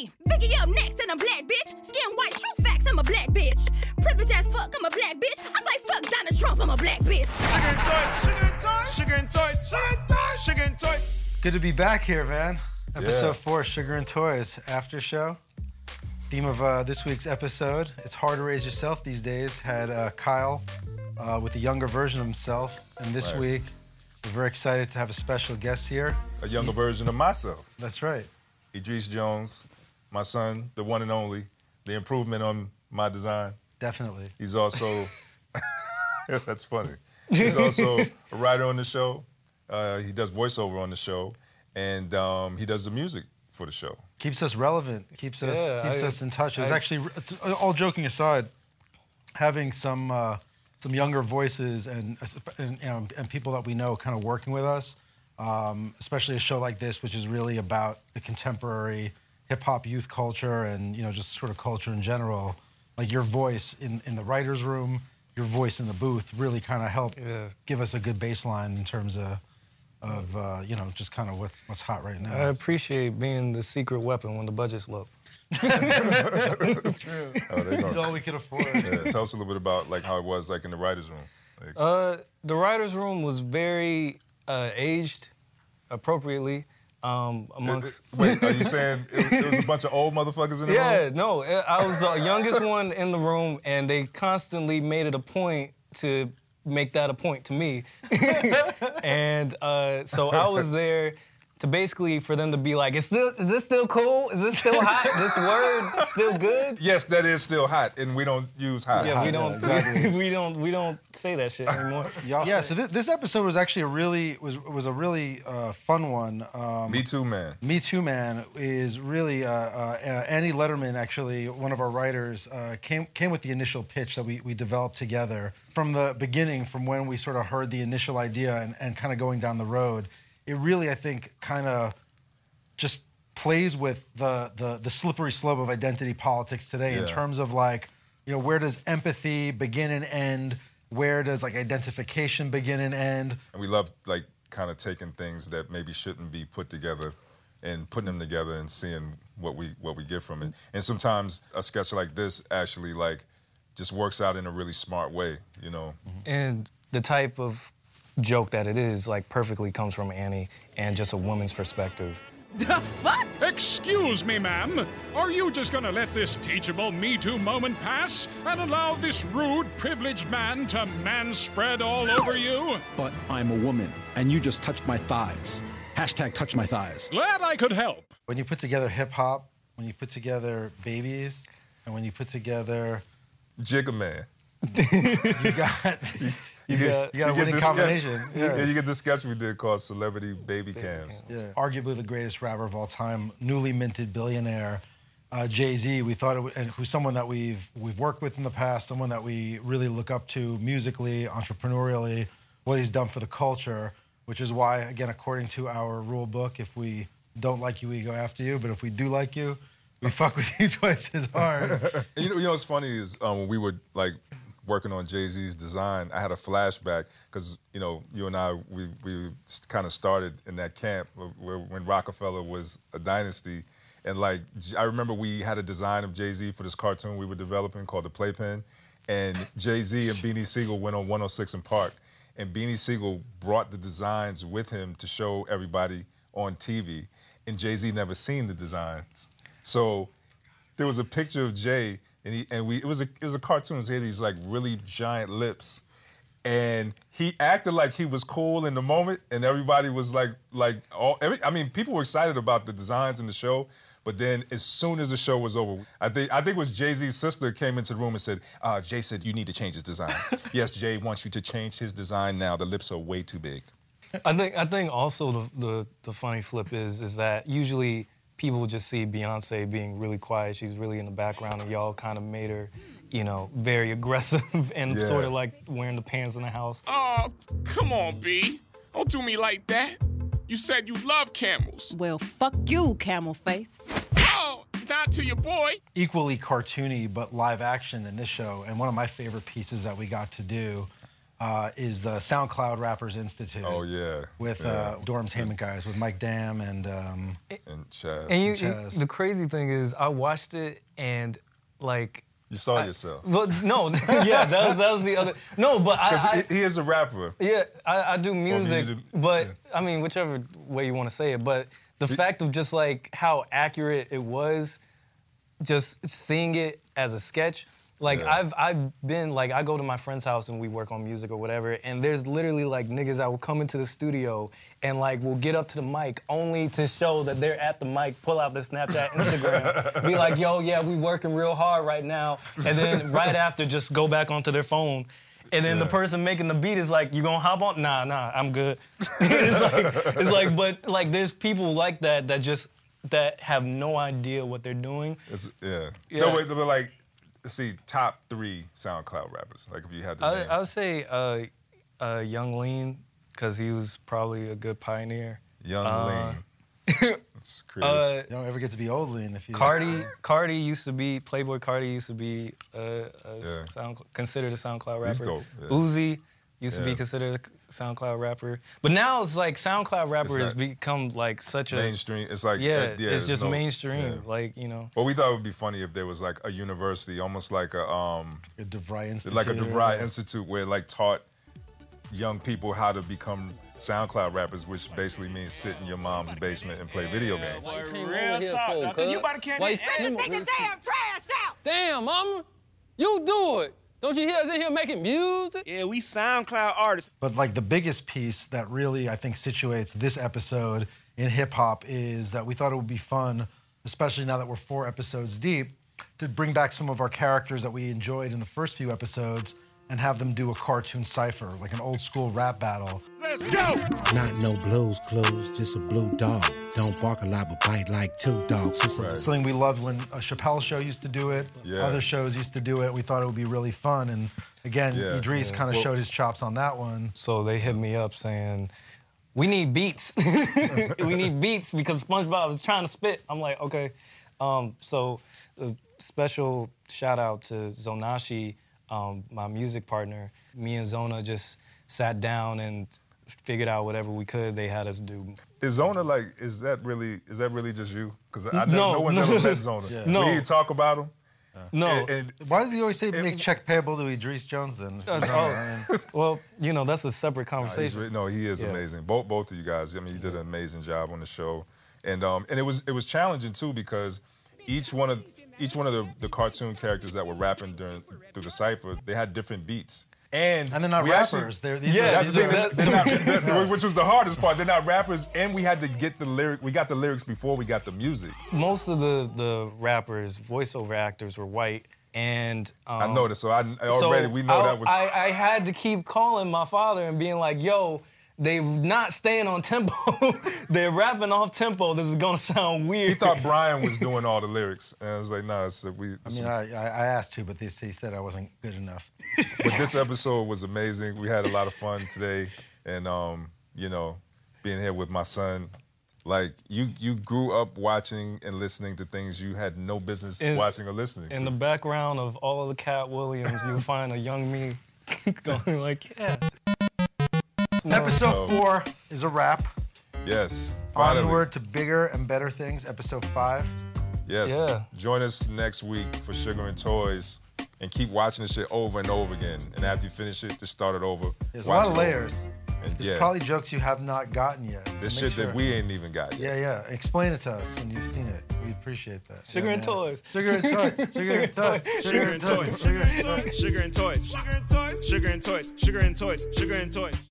Hey, Vicky up next, and I'm black, bitch. Skin white, true facts, I'm a black bitch. Privilege as fuck, I'm a black bitch. I say fuck Donald Trump, I'm a black bitch. Sugar and toys, sugar and toys, sugar and toys, sugar and toys, sugar and toys. Good to be back here, man. Episode Yeah. four, Sugar and Toys, after show. Theme of uh, this week's episode: It's hard to raise yourself these days. Had uh, Kyle uh, with a younger version of himself, and this Right. week we're very excited to have a special guest here. a younger version of myself. That's right. Idris Jones, my son, the one and only, the improvement on my design. Definitely. He's also, that's funny. He's also a writer on the show. Uh, he does voiceover on the show, and um, he does the music for the show. Keeps us relevant. Keeps us Yeah, keeps I- us in touch. It was actually all joking aside, having some uh, some younger voices and, and you know and people that we know kind of working with us, um, especially a show like this, which is really about the contemporary hip hop youth culture and you know just sort of culture in general. Like your voice in in the writers' room, your voice in the booth really kind of help Yeah. give us a good baseline in terms of of uh, you know just kind of what's what's hot right now. I appreciate being the secret weapon when the budget's low. That's true. Oh, It's all we could afford. Yeah, tell us a little bit about like how it was like in the writers' room. Like, Uh, the writers' room was very uh, aged, appropriately, um, amongst. Wait, are you saying it, it was a bunch of old motherfuckers in the Yeah, room? Yeah, no, I I was the youngest one in the room, and they constantly made it a point to make that a point to me. and uh, so I was there to basically for them to be like, "Is still is this still cool? Is this still hot? this word still good?" Yes, that is still hot, and we don't use hot. Yeah, we don't exactly. we don't we don't say that shit anymore. yeah. So th- this episode was actually a really was was a really uh, fun one. Um, Me too, man. Me Too Man is really uh, uh, uh, Annie Letterman, actually one of our writers, uh, came came with the initial pitch that we, we developed together from the beginning, from when we sort of heard the initial idea and, and kind of going down the road. It really, I think, kind of just plays with the, the the slippery slope of identity politics today in terms of like, you know, where does empathy begin and end? Where does like identification begin and end? And we love like kind of taking things that maybe shouldn't be put together and putting them together and seeing what we what we get from it. And sometimes a sketch like this actually like just works out in a really smart way, you know. Mm-hmm. And the type of joke that it is, like, perfectly comes from Annie and just a woman's perspective. The fuck? Excuse me, ma'am. Are you just gonna let this teachable Me Too moment pass and allow this rude, privileged man to manspread all over you? But I'm a woman, and you just touched my thighs. Hashtag touch my thighs. Glad I could help. when you put together hip hop, when you put together babies, and when you put together, Jigga man. you got You got- you got a get winning combination. Sketch, Yeah. yeah, you get the sketch we did called Celebrity Baby Cams. yeah. arguably the greatest rapper of all time, newly minted billionaire, uh, Jay Z. We thought it, w- and who's someone that we've we've worked with in the past, someone that we really look up to musically, entrepreneurially, what he's done for the culture. Which is why, again, according to our rule book, if we don't like you, we go after you. But if we do like you, we fuck with you twice as hard. You know, you know what's funny is um, when we were like working on Jay Z's design, I had a flashback because you know you and I we we kind of started in that camp where when Roc-A-Fella was a dynasty, and like I remember we had a design of Jay Z for this cartoon we were developing called the Playpen, and Jay Z and Beanie Sigel went on 106 in Park, and Beanie Sigel brought the designs with him to show everybody on TV, and Jay Z never seen the designs, so there was a picture of Jay, and he and we it was a it was a cartoon. So he had these like really giant lips, and he acted like he was cool in the moment, and everybody was like like all every. I mean, people were excited about the designs in the show. But then, as soon as the show was over, I think I think it was Jay Z's sister came into the room and said, uh, "Jay said you need to change his design. yes, Jay wants you to change his design now. The lips are way too big." I think I think also the, the the funny flip is is that usually people just see Beyonce being really quiet. She's really in the background, and y'all kind of made her, you know, very aggressive and Yeah. sort of like wearing the pants in the house. Oh, come on, B. Don't do me like that. You said you love camels. Well, fuck you, camel face. Oh, not to your boy. equally cartoony but live action in this show and one of my favorite pieces that we got to do uh, is the SoundCloud Rappers Institute. Oh yeah. With yeah. uh, Dormtainment guys, with Mike Dam and um, and Chaz. And you, Chaz. the crazy thing is, I watched it and like. You saw yourself. Well, no, yeah, that was, that was the other. No, but I, 'Cause I he, he is a rapper. Yeah, I, I do music, do- but I mean, whichever way you want to say it. But the fact of just like how accurate it was, just seeing it as a sketch. Like Yeah. I've I've been like I go to my friend's house and we work on music or whatever, and there's literally like niggas that will come into the studio and like will get up to the mic only to show that they're at the mic, pull out their Snapchat, Instagram, be like, yo, yeah, we working real hard right now, and then right after just go back onto their phone. And then the person making the beat is like, "You gonna hop on? Nah, nah, I'm good." it's like, it's like, but like, there's people like that that just that have no idea what they're doing. It's, yeah. Yeah. No, wait, but like, see, top three SoundCloud rappers. Like, if you had to I, name. I would say uh, uh, Yung Lean because he was probably a good pioneer. Young uh, Lean. That's creative. Uh, you don't ever get to be old lean if you. Carti, Carti used to be Playboy. Carti used to be uh, a Yeah. sound, considered a SoundCloud rapper. He's dope, yeah. Uzi used to be considered a SoundCloud rapper, but now it's like SoundCloud rapper has become like such a mainstream. It's like, yeah, uh, yeah it's just no- mainstream. yeah. Like you know, Well, we thought it would be funny if there was like a university, almost like a um, a DeVry Institute. like a DeVry Institute, where it, like taught young people how to become SoundCloud rappers, which basically means sit in your mom's basement and play video games. Real talk. You about to carry Why you take his damn trash out? Damn, mama. You do it. Don't you hear us in here making music? Yeah, we SoundCloud artists. But like the biggest piece that really I think situates this episode in hip hop is that we thought it would be fun, especially now that we're four episodes deep, to bring back some of our characters that we enjoyed in the first few episodes and have them do a cartoon cipher, like an old school rap battle. Let's go. Not no blues clues, just a blue dog. Don't bark a lot, but bite like two dogs. It's a Something we loved when a Chappelle show used to do it. Yeah. Other shows used to do it. We thought it would be really fun. And again, Yeah. Idris Yeah. kind of Well- showed his chops on that one. so they hit me up saying. We need beats. we need beats because SpongeBob is trying to spit. I'm like, okay. Um, so, a special shout out to Zonashi, um, my music partner. Me and Zona just sat down and figured out whatever we could. They had us do. Is Zona like? Is that really? Is that really just you? Because I never, No, no, one's no. ever met Zona. Yeah. No. We talk about him. No. And, and Why does he always say make check payable to Idris Jones then? Uh, I mean, well, you know, that's a separate He's conversation. re- no, he is Yeah. amazing. Both both of you guys. I mean, you did an amazing job on the show, and um, and it was it was challenging too because each one of each one of the, the cartoon characters that were rapping during through the cipher, they had different beats. And, And they're not rappers. actually- They're- these Yeah, are- that's these the are- they're they're- they're- which was the hardest part. They're not rappers, and we had to get the lyric. We got the lyrics before we got the music. Most of the the rappers, voiceover actors, were white, and um, I noticed. so I already we know I, that was. I, I had to keep calling my father and being like, "Yo, they not staying on tempo. They're rapping off tempo. This is gonna sound weird." he thought Brian was doing all the lyrics, and I was like, "Nah, it's, we." I mean, I, I I asked to, but this, he said I wasn't good enough. but this episode was amazing. We had a lot of fun today, and um, you know, being here with my son. Like you, you grew up watching and listening to things you had no business In- watching or listening to. In to. the background of all of the Katt Williams, you'll find a young me going like, "Yeah." Episode Oh. four is a wrap. yes, finally. Onward to bigger and better things. Episode five. Yes. Yeah. Join us next week for Sugar and Toys, and keep watching this shit over and over again. And after you finish it, just start it over. There's watch a lot of layers. And There's yeah, probably jokes you have not gotten yet. so there's make shit that we ain't even got Yeah, yet. yeah. Explain it to us when you've seen it. We appreciate that. Sugar Yeah, and man. toys. Sugar and toys. Sugar and toys. Sugar and toys. Sugar and toys. Sugar and toys. Sugar and toys. Sugar and toys. Sugar and toys. Sugar and toys.